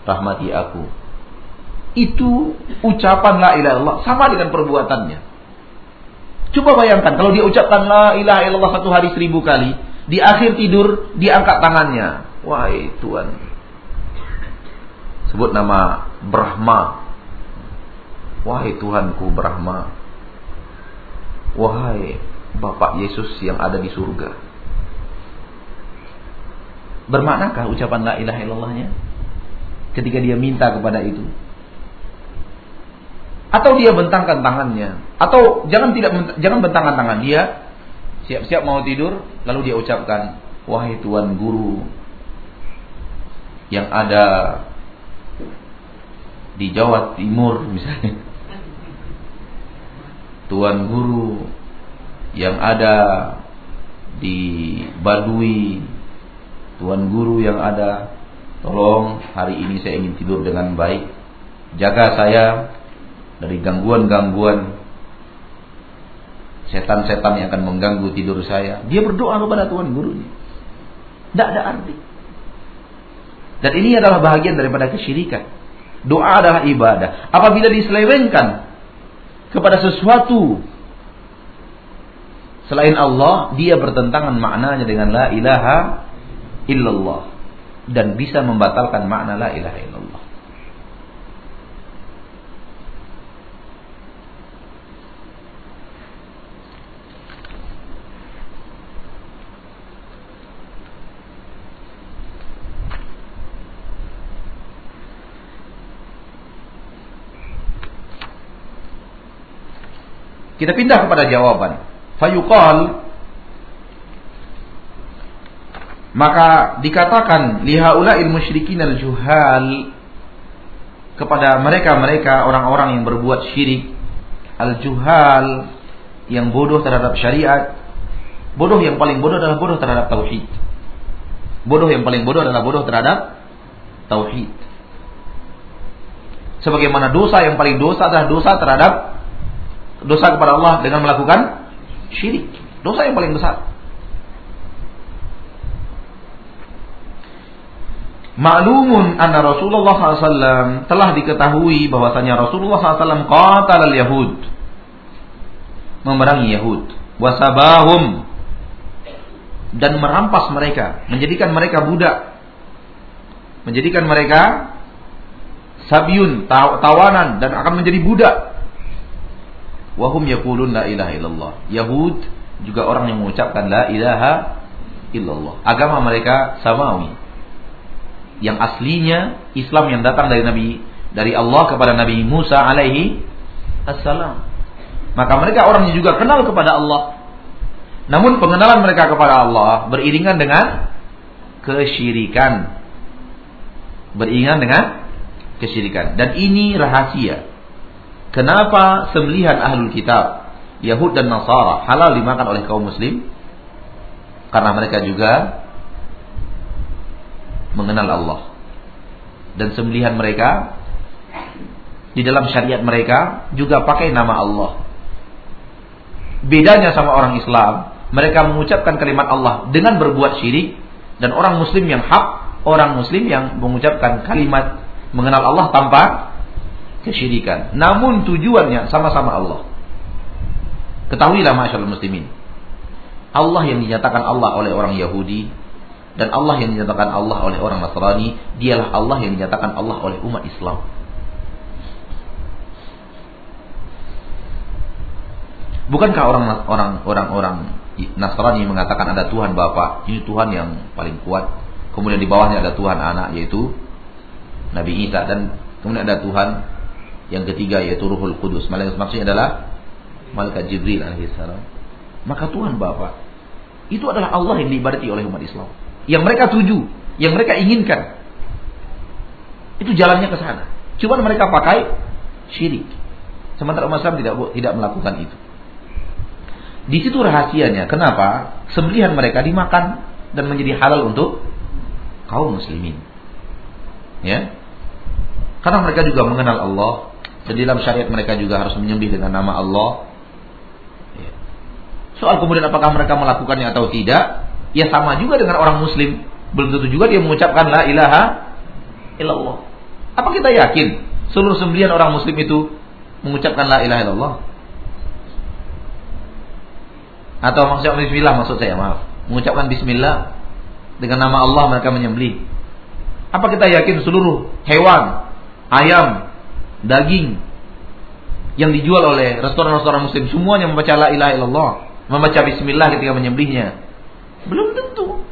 Rahmati aku. Itu ucapan la ilaha illallah sama dengan perbuatannya. Coba bayangkan kalau dia ucapkan la ilaha illallah satu hari seribu kali, di akhir tidur diangkat tangannya. Wahai Tuhan. Sebut nama Brahma. Wahai Tuhanku Brahma. Wahai Bapak Yesus yang ada di surga. Bermaknakah ucapan la ilaha illallahnya? Ketika dia minta kepada itu. Atau dia bentangkan tangannya. Atau jangan tidak jangan bentangkan tangan dia. Siap-siap mau tidur, lalu dia ucapkan, "Wahai Tuan Guru yang ada di Jawa Timur misalnya. Tuan Guru yang ada di Badui Tuan guru yang ada, tolong hari ini saya ingin tidur dengan baik. Jaga saya dari gangguan-gangguan setan-setan yang akan mengganggu tidur saya. Dia berdoa kepada Tuhan gurunya. Tidak ada arti. Dan ini adalah bahagian daripada kesyirikan. Doa adalah ibadah. Apabila diselewengkan kepada sesuatu selain Allah, dia bertentangan maknanya dengan la ilaha illallah dan bisa membatalkan makna la ilaha illallah. Kita pindah kepada jawaban. Fayuqal Maka dikatakan lihaula il musyrikin al juhal kepada mereka-mereka orang-orang yang berbuat syirik. Al juhal yang bodoh terhadap syariat. Bodoh yang paling bodoh adalah bodoh terhadap tauhid. Bodoh yang paling bodoh adalah bodoh terhadap tauhid. Sebagaimana dosa yang paling dosa adalah dosa terhadap dosa kepada Allah dengan melakukan syirik. Dosa yang paling besar Maklumun anna Rasulullah SAW telah diketahui bahwasanya Rasulullah SAW qatal al-Yahud. Memerangi Yahud. Wasabahum. Dan merampas mereka. Menjadikan mereka budak. Menjadikan mereka sabiun, tawanan. Dan akan menjadi budak. Wahum yakulun la ilaha illallah. Yahud juga orang yang mengucapkan la ilaha illallah. Agama mereka samawi yang aslinya Islam yang datang dari Nabi dari Allah kepada Nabi Musa alaihi assalam. Maka mereka orang yang juga kenal kepada Allah. Namun pengenalan mereka kepada Allah beriringan dengan kesyirikan. Beriringan dengan kesyirikan. Dan ini rahasia. Kenapa sembelihan ahlul kitab Yahud dan Nasara halal dimakan oleh kaum muslim? Karena mereka juga mengenal Allah. Dan sembelihan mereka di dalam syariat mereka juga pakai nama Allah. Bedanya sama orang Islam, mereka mengucapkan kalimat Allah dengan berbuat syirik dan orang muslim yang hak, orang muslim yang mengucapkan kalimat mengenal Allah tanpa kesyirikan. Namun tujuannya sama-sama Allah. Ketahuilah masyaallah muslimin. Allah yang dinyatakan Allah oleh orang Yahudi dan Allah yang dinyatakan Allah oleh orang Nasrani, dialah Allah yang dinyatakan Allah oleh umat Islam. Bukankah orang orang Nasrani mengatakan ada Tuhan Bapa, ini Tuhan yang paling kuat. Kemudian di bawahnya ada Tuhan anak yaitu Nabi Isa dan kemudian ada Tuhan yang ketiga yaitu Ruhul Kudus. Malaikat maksudnya adalah malaikat Jibril alaihissalam. Maka Tuhan Bapa itu adalah Allah yang diibadati oleh umat Islam. Yang mereka tuju, yang mereka inginkan. Itu jalannya ke sana. Cuma mereka pakai syirik. Sementara umat Islam tidak tidak melakukan itu. Di situ rahasianya. Kenapa? Sembelihan mereka dimakan dan menjadi halal untuk kaum muslimin. Ya. Karena mereka juga mengenal Allah dan dalam syariat mereka juga harus menyembelih dengan nama Allah. Ya. Soal kemudian apakah mereka melakukannya atau tidak, ya sama juga dengan orang muslim. Belum tentu juga dia mengucapkan la ilaha illallah. Apa kita yakin seluruh sembelihan orang muslim itu mengucapkan la ilaha illallah? Atau maksudnya bismillah maksud saya, maaf. Mengucapkan bismillah dengan nama Allah mereka menyembelih. Apa kita yakin seluruh hewan, ayam, daging yang dijual oleh restoran-restoran muslim semuanya membaca la ilaha illallah, membaca bismillah ketika menyembelihnya? Belum tentu.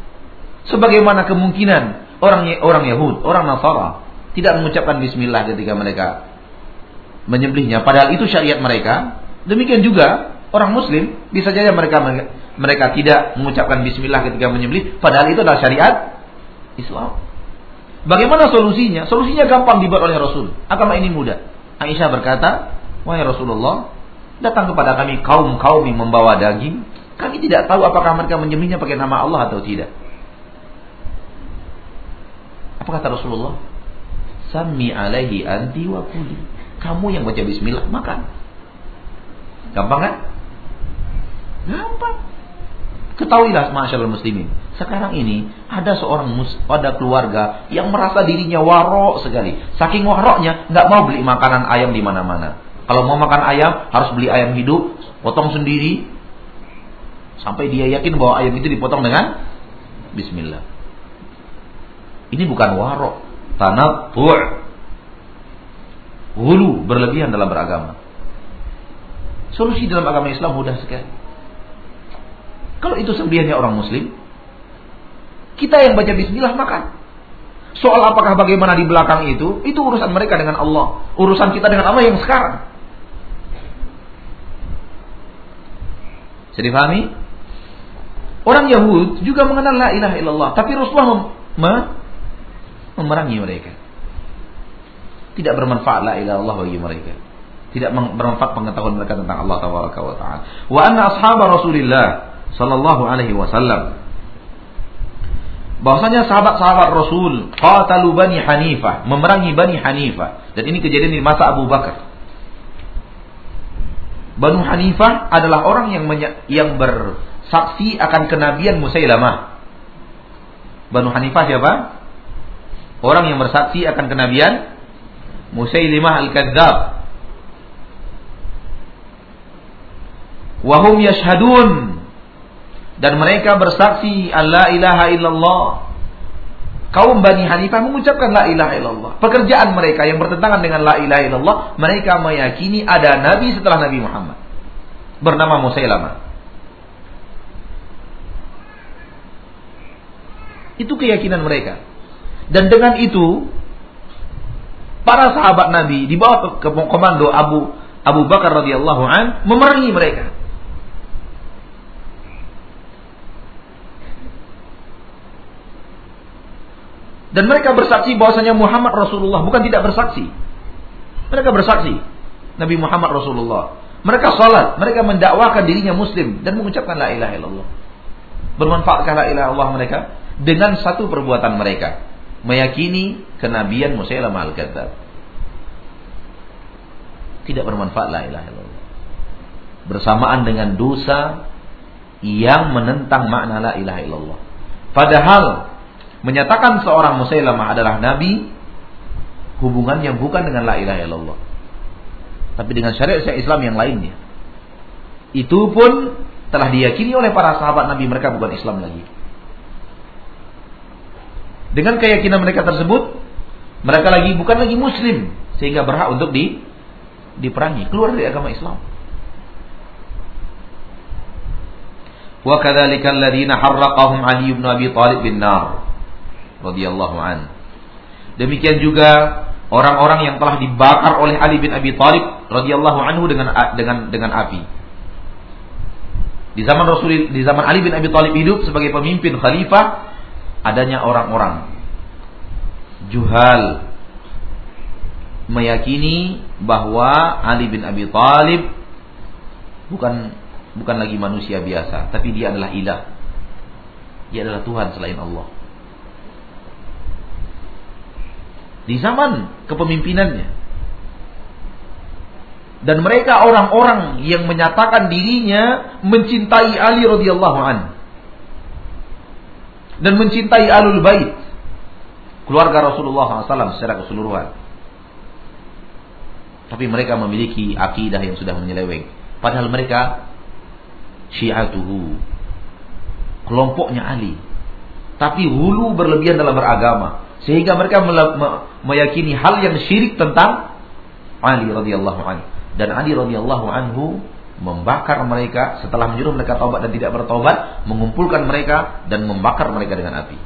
Sebagaimana kemungkinan orang orang Yahud, orang Nasara tidak mengucapkan bismillah ketika mereka menyembelihnya padahal itu syariat mereka. Demikian juga orang muslim bisa saja mereka mereka tidak mengucapkan bismillah ketika menyembelih padahal itu adalah syariat Islam. Bagaimana solusinya? Solusinya gampang dibuat oleh Rasul. Agama ini mudah. Aisyah berkata, "Wahai Rasulullah, datang kepada kami kaum-kaum yang membawa daging. Kami tidak tahu apakah mereka menyembelihnya pakai nama Allah atau tidak." Apa kata Rasulullah? Sami alaihi anti wa kuli. Kamu yang baca bismillah makan. Gampang kan? Gampang. Ketahuilah masyaallah muslimin. Sekarang ini ada seorang mus, ada keluarga yang merasa dirinya warok sekali. Saking waroknya nggak mau beli makanan ayam di mana-mana. Kalau mau makan ayam harus beli ayam hidup, potong sendiri. Sampai dia yakin bahwa ayam itu dipotong dengan bismillah. Ini bukan warok, tanattu'. Hulu berlebihan dalam beragama. Solusi dalam agama Islam mudah sekali. Kalau itu sembelihannya orang muslim, kita yang baca bismillah makan. Soal apakah bagaimana di belakang itu, itu urusan mereka dengan Allah. Urusan kita dengan Allah yang sekarang. Jadi dipahami? Orang Yahud juga mengenal la ilaha illallah, tapi Rasulullah mem mem memerangi mereka. Tidak bermanfaat la ilaha illallah bagi mereka. Tidak bermanfaat pengetahuan mereka tentang Allah taala. Wa anna ashabar Rasulillah sallallahu alaihi wasallam bahwasanya sahabat-sahabat Rasul qatalu Bani Hanifah, memerangi Bani Hanifah. Dan ini kejadian di masa Abu Bakar. Banu Hanifah adalah orang yang yang bersaksi akan kenabian Musailamah. Banu Hanifah siapa? Orang yang bersaksi akan kenabian Musailimah Al-Kadzab. Wahum yashhadun dan mereka bersaksi Allah ilaha illallah. Kaum Bani Hanifah mengucapkan la ilaha illallah. Pekerjaan mereka yang bertentangan dengan la ilaha illallah, mereka meyakini ada nabi setelah Nabi Muhammad. Bernama Musailamah. Itu keyakinan mereka. Dan dengan itu para sahabat Nabi di bawah komando Abu Abu Bakar radhiyallahu an memerangi mereka. Dan mereka bersaksi bahwasanya Muhammad Rasulullah bukan tidak bersaksi. Mereka bersaksi Nabi Muhammad Rasulullah. Mereka salat, mereka mendakwakan dirinya muslim dan mengucapkan la ilaha illallah. Bermanfaatkah la ilaha illallah mereka dengan satu perbuatan mereka, meyakini kenabian Musailamah al-Kadzab. Tidak bermanfaat la ilaha illallah. Bersamaan dengan dosa yang menentang makna la ilaha illallah. Padahal menyatakan seorang Musailamah adalah nabi hubungan yang bukan dengan la ilaha illallah tapi dengan syariat Islam yang lainnya itu pun telah diyakini oleh para sahabat nabi mereka bukan Islam lagi dengan keyakinan mereka tersebut mereka lagi bukan lagi muslim sehingga berhak untuk di diperangi keluar dari agama Islam wa kadzalika alladziina harraqahum Ali bin Abi Thalib bin nar radhiyallahu an. Demikian juga orang-orang yang telah dibakar oleh Ali bin Abi Thalib radhiyallahu anhu dengan dengan dengan api. Di zaman Rasul di zaman Ali bin Abi Thalib hidup sebagai pemimpin khalifah adanya orang-orang juhal meyakini bahwa Ali bin Abi Thalib bukan bukan lagi manusia biasa, tapi dia adalah ilah. Dia adalah Tuhan selain Allah. Di zaman kepemimpinannya. Dan mereka orang-orang yang menyatakan dirinya mencintai Ali radhiyallahu an dan mencintai alul bait keluarga Rasulullah SAW secara keseluruhan. Tapi mereka memiliki akidah yang sudah menyeleweng. Padahal mereka syiatuhu. Kelompoknya Ali. Tapi hulu berlebihan dalam beragama. Sehingga mereka meyakini hal yang syirik tentang Ali radhiyallahu anhu. Dan Ali radhiyallahu anhu membakar mereka setelah menyuruh mereka taubat dan tidak bertobat, mengumpulkan mereka dan membakar mereka dengan api.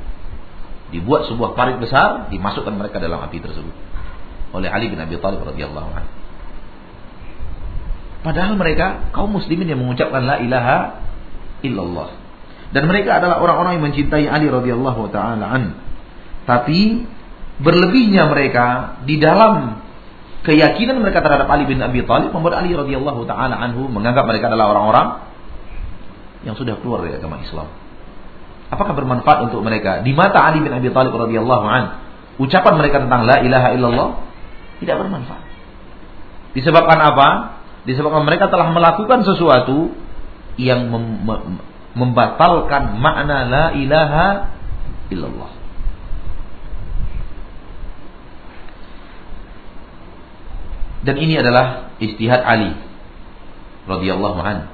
Dibuat sebuah parit besar, dimasukkan mereka dalam api tersebut oleh Ali bin Abi Thalib radhiyallahu anhu. Padahal mereka kaum muslimin yang mengucapkan la ilaha illallah. Dan mereka adalah orang-orang yang mencintai Ali radhiyallahu taala an. Tapi berlebihnya mereka di dalam keyakinan mereka terhadap Ali bin Abi Thalib membuat Ali radhiyallahu taala anhu menganggap mereka adalah orang-orang yang sudah keluar dari agama Islam. Apakah bermanfaat untuk mereka? Di mata Ali bin Abi Thalib radhiyallahu an, ucapan mereka tentang la ilaha illallah tidak bermanfaat. Disebabkan apa? disebabkan mereka telah melakukan sesuatu yang mem membatalkan makna la ilaha illallah. Dan ini adalah istihad Ali radhiyallahu an.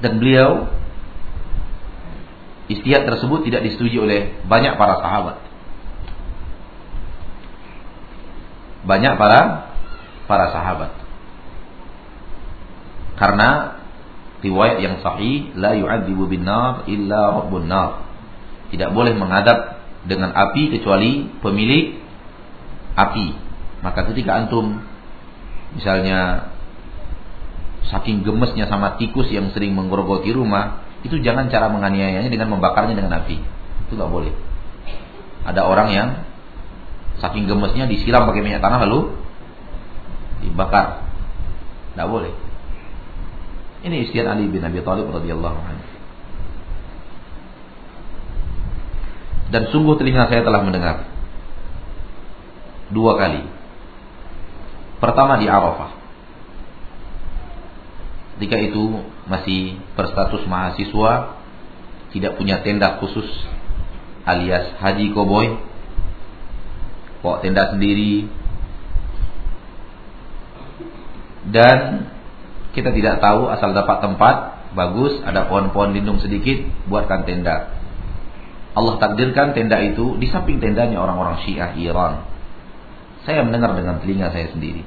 Dan beliau istihad tersebut tidak disetujui oleh banyak para sahabat. banyak para para sahabat. Karena riwayat yang sahih la yu'adzibu bin nar illa rabbun nar. Tidak boleh mengadab dengan api kecuali pemilik api. Maka ketika antum misalnya saking gemesnya sama tikus yang sering menggerogoti rumah, itu jangan cara menganiayanya dengan membakarnya dengan api. Itu nggak boleh. Ada orang yang Saking gemesnya disiram pakai minyak tanah lalu dibakar. Tidak boleh. Ini istiad Ali bin Abi Thalib radhiyallahu anhu. Dan sungguh telinga saya telah mendengar dua kali. Pertama di Arafah. Ketika itu masih berstatus mahasiswa, tidak punya tenda khusus alias haji koboi bawa tenda sendiri dan kita tidak tahu asal dapat tempat bagus ada pohon-pohon lindung sedikit buatkan tenda Allah takdirkan tenda itu di samping tendanya orang-orang Syiah Iran. Saya mendengar dengan telinga saya sendiri.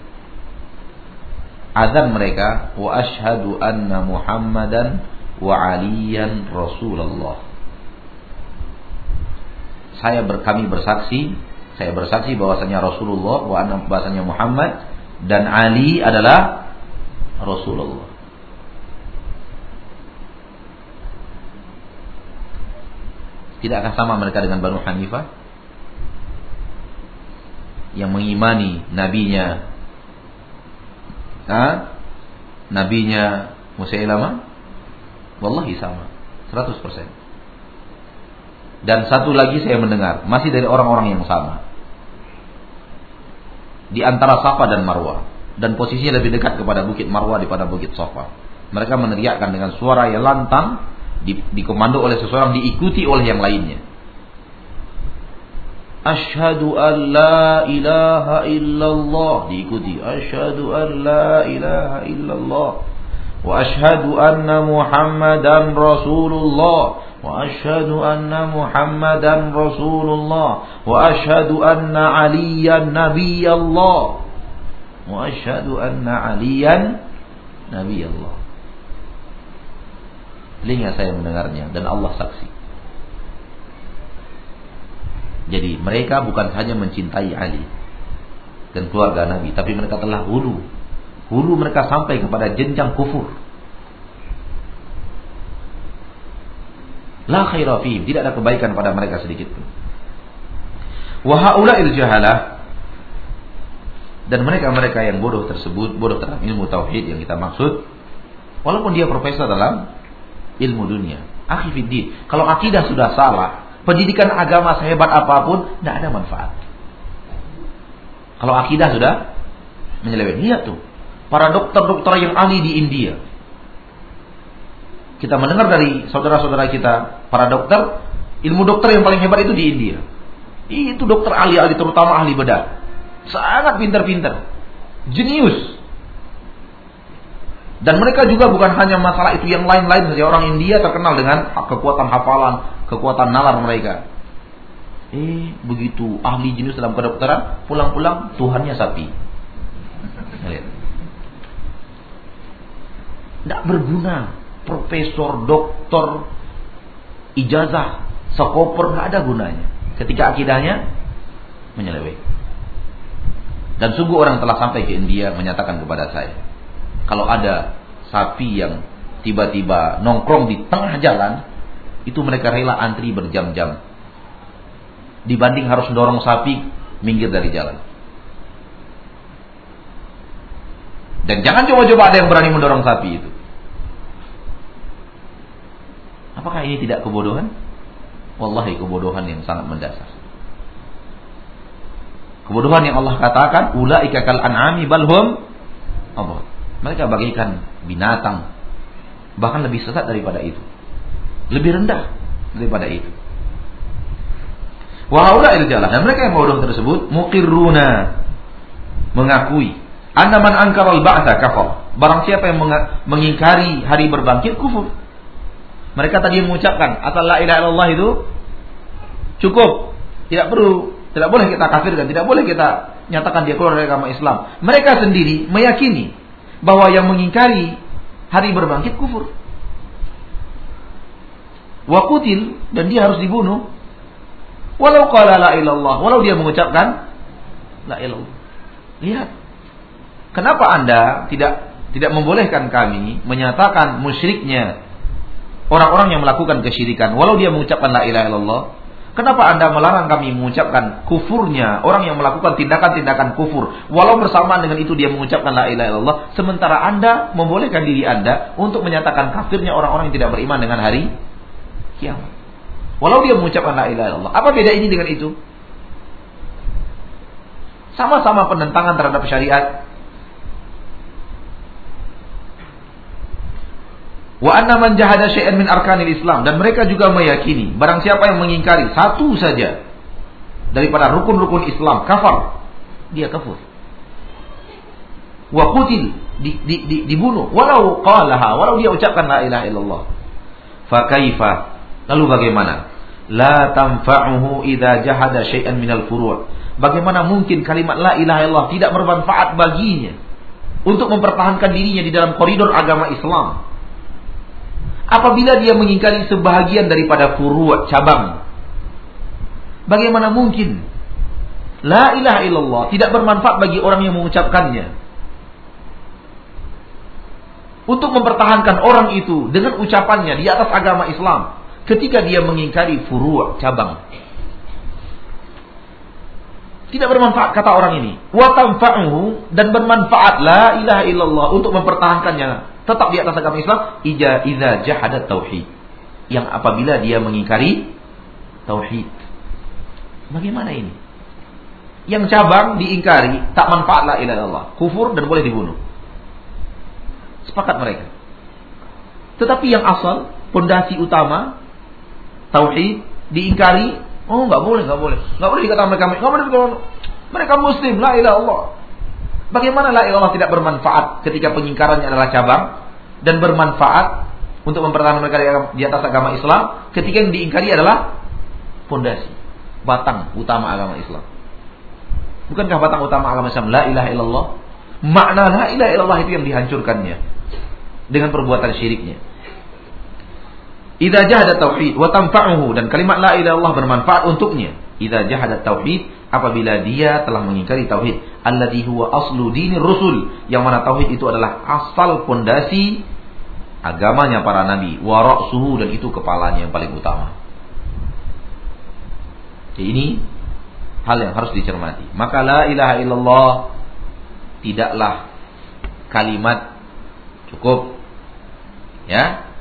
Azan mereka wa ashhadu anna Muhammadan wa aliyan Rasulullah. Saya berkami bersaksi saya bersaksi bahwasanya Rasulullah bahwasanya Muhammad dan Ali adalah Rasulullah. Tidak akan sama mereka dengan Banu Hanifah yang mengimani nabinya ha? nabinya Musailamah wallahi sama 100% dan satu lagi saya mendengar, masih dari orang-orang yang sama. Di antara Safa dan Marwah. Dan posisinya lebih dekat kepada Bukit Marwah daripada Bukit Safa. Mereka meneriakkan dengan suara yang lantang, di, dikomando oleh seseorang diikuti oleh yang lainnya. Ashadu an la ilaha illallah diikuti. Ashadu an la ilaha illallah. Wa ashadu anna Muhammadan Rasulullah. Wa ashadu anna Muhammadan Rasulullah. Wa ashadu anna Aliyan Nabi Allah. Wa ashadu anna Aliyan Nabi Allah. Telinga saya mendengarnya dan Allah saksi. Jadi mereka bukan hanya mencintai Ali dan keluarga Nabi, tapi mereka telah hulu. Hulu mereka sampai kepada jenjang kufur. La khaira tidak ada kebaikan pada mereka sedikit pun. Wa haula'il jahalah dan mereka-mereka yang bodoh tersebut, bodoh dalam ilmu tauhid yang kita maksud, walaupun dia profesor dalam ilmu dunia. Akhi fiddin, kalau akidah sudah salah, pendidikan agama sehebat apa pun tidak ada manfaat. Kalau akidah sudah menyeleweng, lihat tuh. Para dokter-dokter yang ahli di India. Kita mendengar dari saudara-saudara kita, para dokter, ilmu dokter yang paling hebat itu di India. Itu dokter ahli-ahli terutama ahli bedah. Sangat pintar-pintar. Jenius. Dan mereka juga bukan hanya masalah itu yang lain-lain saja. Orang India terkenal dengan kekuatan hafalan, kekuatan nalar mereka. Eh, begitu ahli jenius dalam kedokteran, pulang-pulang Tuhannya sapi. Tidak berguna. Profesor, doktor, ijazah, sekoper, nggak ada gunanya. Ketika akidahnya menyeleweng. Dan sungguh orang telah sampai ke India menyatakan kepada saya, kalau ada sapi yang tiba-tiba nongkrong di tengah jalan, itu mereka rela antri berjam-jam. Dibanding harus dorong sapi minggir dari jalan. Dan jangan coba-coba ada yang berani mendorong sapi itu. Apakah ini tidak kebodohan? Wallahi kebodohan yang sangat mendasar. Kebodohan yang Allah katakan, ulaika kal an'ami balhum Allah. Mereka bagaikan binatang. Bahkan lebih sesat daripada itu. Lebih rendah daripada itu. Wahaula jalan dan mereka yang bodoh tersebut mukirruna mengakui anda man angkar al ba'sa kafar. Barang siapa yang mengingkari hari berbangkit kufur. Mereka tadi mengucapkan asal la ilaha illallah itu cukup, tidak perlu tidak boleh kita kafirkan, tidak boleh kita nyatakan dia keluar dari agama Islam. Mereka sendiri meyakini bahwa yang mengingkari hari berbangkit kufur. Wakutil dan dia harus dibunuh. Walau qala la ilallah, walau dia mengucapkan la ilallah. Lihat. Kenapa Anda tidak tidak membolehkan kami menyatakan musyriknya orang-orang yang melakukan kesyirikan walau dia mengucapkan la ilaha illallah Kenapa Anda melarang kami mengucapkan kufurnya orang yang melakukan tindakan-tindakan kufur walau bersamaan dengan itu dia mengucapkan la ilaha illallah sementara Anda membolehkan diri Anda untuk menyatakan kafirnya orang-orang yang tidak beriman dengan hari kiamat. Walau dia mengucapkan la ilaha illallah. Apa beda ini dengan itu? Sama-sama penentangan terhadap syariat, Wa anna man jahada syai'an min arkanil Islam dan mereka juga meyakini barang siapa yang mengingkari satu saja daripada rukun-rukun Islam kafar dia kafir. Wa qutil di, di, di, dibunuh walau qalaha walau dia ucapkan la ilaha illallah. Fa kaifa? Lalu bagaimana? La tanfa'uhu idza jahada syai'an minal furu'. Bagaimana mungkin kalimat la ilaha illallah tidak bermanfaat baginya untuk mempertahankan dirinya di dalam koridor agama Islam? Apabila dia mengingkari sebahagian daripada furu' cabang. Bagaimana mungkin la ilaha illallah tidak bermanfaat bagi orang yang mengucapkannya? Untuk mempertahankan orang itu dengan ucapannya di atas agama Islam ketika dia mengingkari furu' cabang. Tidak bermanfaat kata orang ini. Wa tanfa'uhu dan bermanfaat la ilaha illallah untuk mempertahankannya tetap di atas agama Islam ija iza jahadat tauhid. Yang apabila dia mengingkari tauhid. Bagaimana ini? Yang cabang diingkari tak manfaat la ilaha illallah. Kufur dan boleh dibunuh. Sepakat mereka? Tetapi yang asal pondasi utama tauhid diingkari oh nggak boleh nggak boleh. Nggak boleh dikatakan mereka nggak boleh mereka muslim la ilaha illallah Bagaimana la ilallah tidak bermanfaat ketika pengingkarannya adalah cabang dan bermanfaat untuk mempertahankan mereka di atas agama Islam ketika yang diingkari adalah fondasi, batang utama agama Islam. Bukankah batang utama agama Islam la ilaha illallah? Makna la ilaha illallah itu yang dihancurkannya dengan perbuatan syiriknya. Idza jahada tauhid wa tanfa'uhu dan kalimat la ilaha illallah bermanfaat untuknya. Idza jahada tauhid apabila dia telah mengingkari tauhid alladhi huwa aslu dinir rusul yang mana tauhid itu adalah asal pondasi agamanya para nabi wa ra'suhu dan itu kepalanya yang paling utama. Jadi ini hal yang harus dicermati. Maka la ilaha illallah tidaklah kalimat cukup ya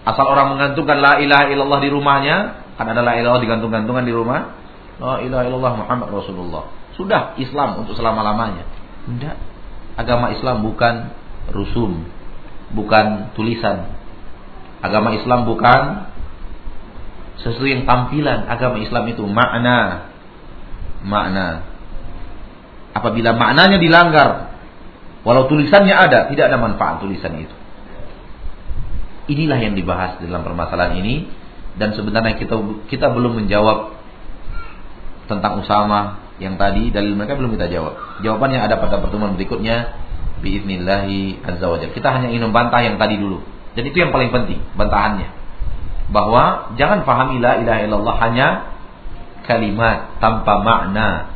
Asal orang menggantungkan la ilaha illallah di rumahnya, kan ada la ilaha digantung-gantungan di rumah. La ilaha illallah Muhammad Rasulullah. Sudah Islam untuk selama-lamanya. Tidak. Agama Islam bukan rusum, bukan tulisan. Agama Islam bukan sesuatu yang tampilan. Agama Islam itu makna. Makna. Apabila maknanya dilanggar, walau tulisannya ada, tidak ada manfaat tulisan itu. Inilah yang dibahas dalam permasalahan ini dan sebenarnya kita kita belum menjawab tentang Usama yang tadi dalil mereka belum kita jawab. Jawabannya ada pada pertemuan berikutnya biiznillahi azza wajalla. Kita hanya ingin membantah yang tadi dulu. Dan itu yang paling penting, bantahannya. Bahwa jangan pahami la ilaha illallah hanya kalimat tanpa makna.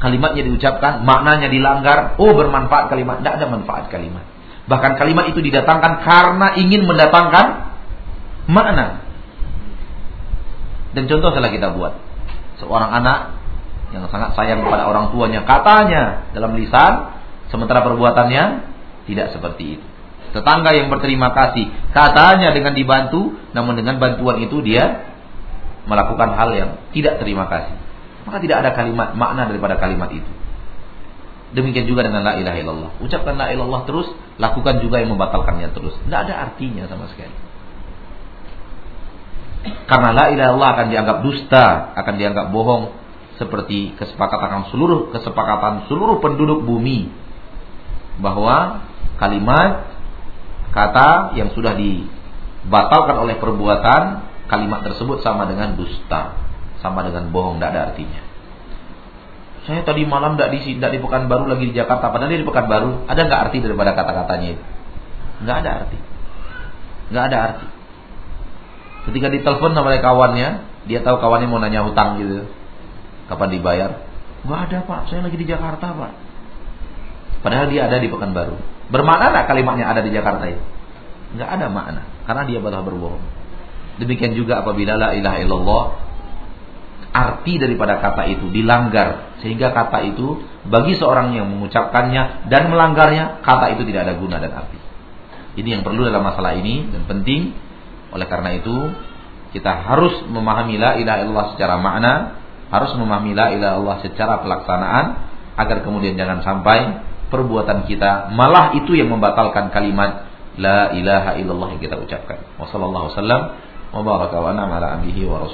Kalimatnya diucapkan, maknanya dilanggar, oh bermanfaat kalimat, tidak ada manfaat kalimat. Bahkan kalimat itu didatangkan karena ingin mendatangkan makna. Dan contoh salah kita buat. Seorang anak yang sangat sayang kepada orang tuanya katanya dalam lisan sementara perbuatannya tidak seperti itu. Tetangga yang berterima kasih katanya dengan dibantu namun dengan bantuan itu dia melakukan hal yang tidak terima kasih. Maka tidak ada kalimat makna daripada kalimat itu. Demikian juga dengan la ilaha illallah. Ucapkan la ilaha illallah terus, lakukan juga yang membatalkannya terus. Tidak ada artinya sama sekali. Karena la ilaha illallah akan dianggap dusta, akan dianggap bohong seperti kesepakatan seluruh kesepakatan seluruh penduduk bumi bahwa kalimat kata yang sudah dibatalkan oleh perbuatan kalimat tersebut sama dengan dusta, sama dengan bohong, tidak ada artinya. Saya tadi malam tidak di tidak di Pekanbaru lagi di Jakarta, padahal di Pekanbaru. Ada nggak arti daripada kata-katanya itu? Nggak ada arti. Nggak ada arti. Ketika ditelepon sama kawannya, dia tahu kawannya mau nanya hutang gitu. Kapan dibayar? Nggak ada pak, saya lagi di Jakarta pak. Padahal dia ada di Pekanbaru. Bermakna nggak kalimatnya ada di Jakarta itu? Nggak ada makna, karena dia telah berbohong. Demikian juga apabila la ilaha illallah arti daripada kata itu dilanggar sehingga kata itu bagi seorang yang mengucapkannya dan melanggarnya kata itu tidak ada guna dan arti. Ini yang perlu dalam masalah ini dan penting. Oleh karena itu kita harus memahami la ilaha illallah secara makna, harus memahami la ilaha illallah secara pelaksanaan agar kemudian jangan sampai perbuatan kita malah itu yang membatalkan kalimat la ilaha illallah yang kita ucapkan. Wassallallahu wasallam wa wa wa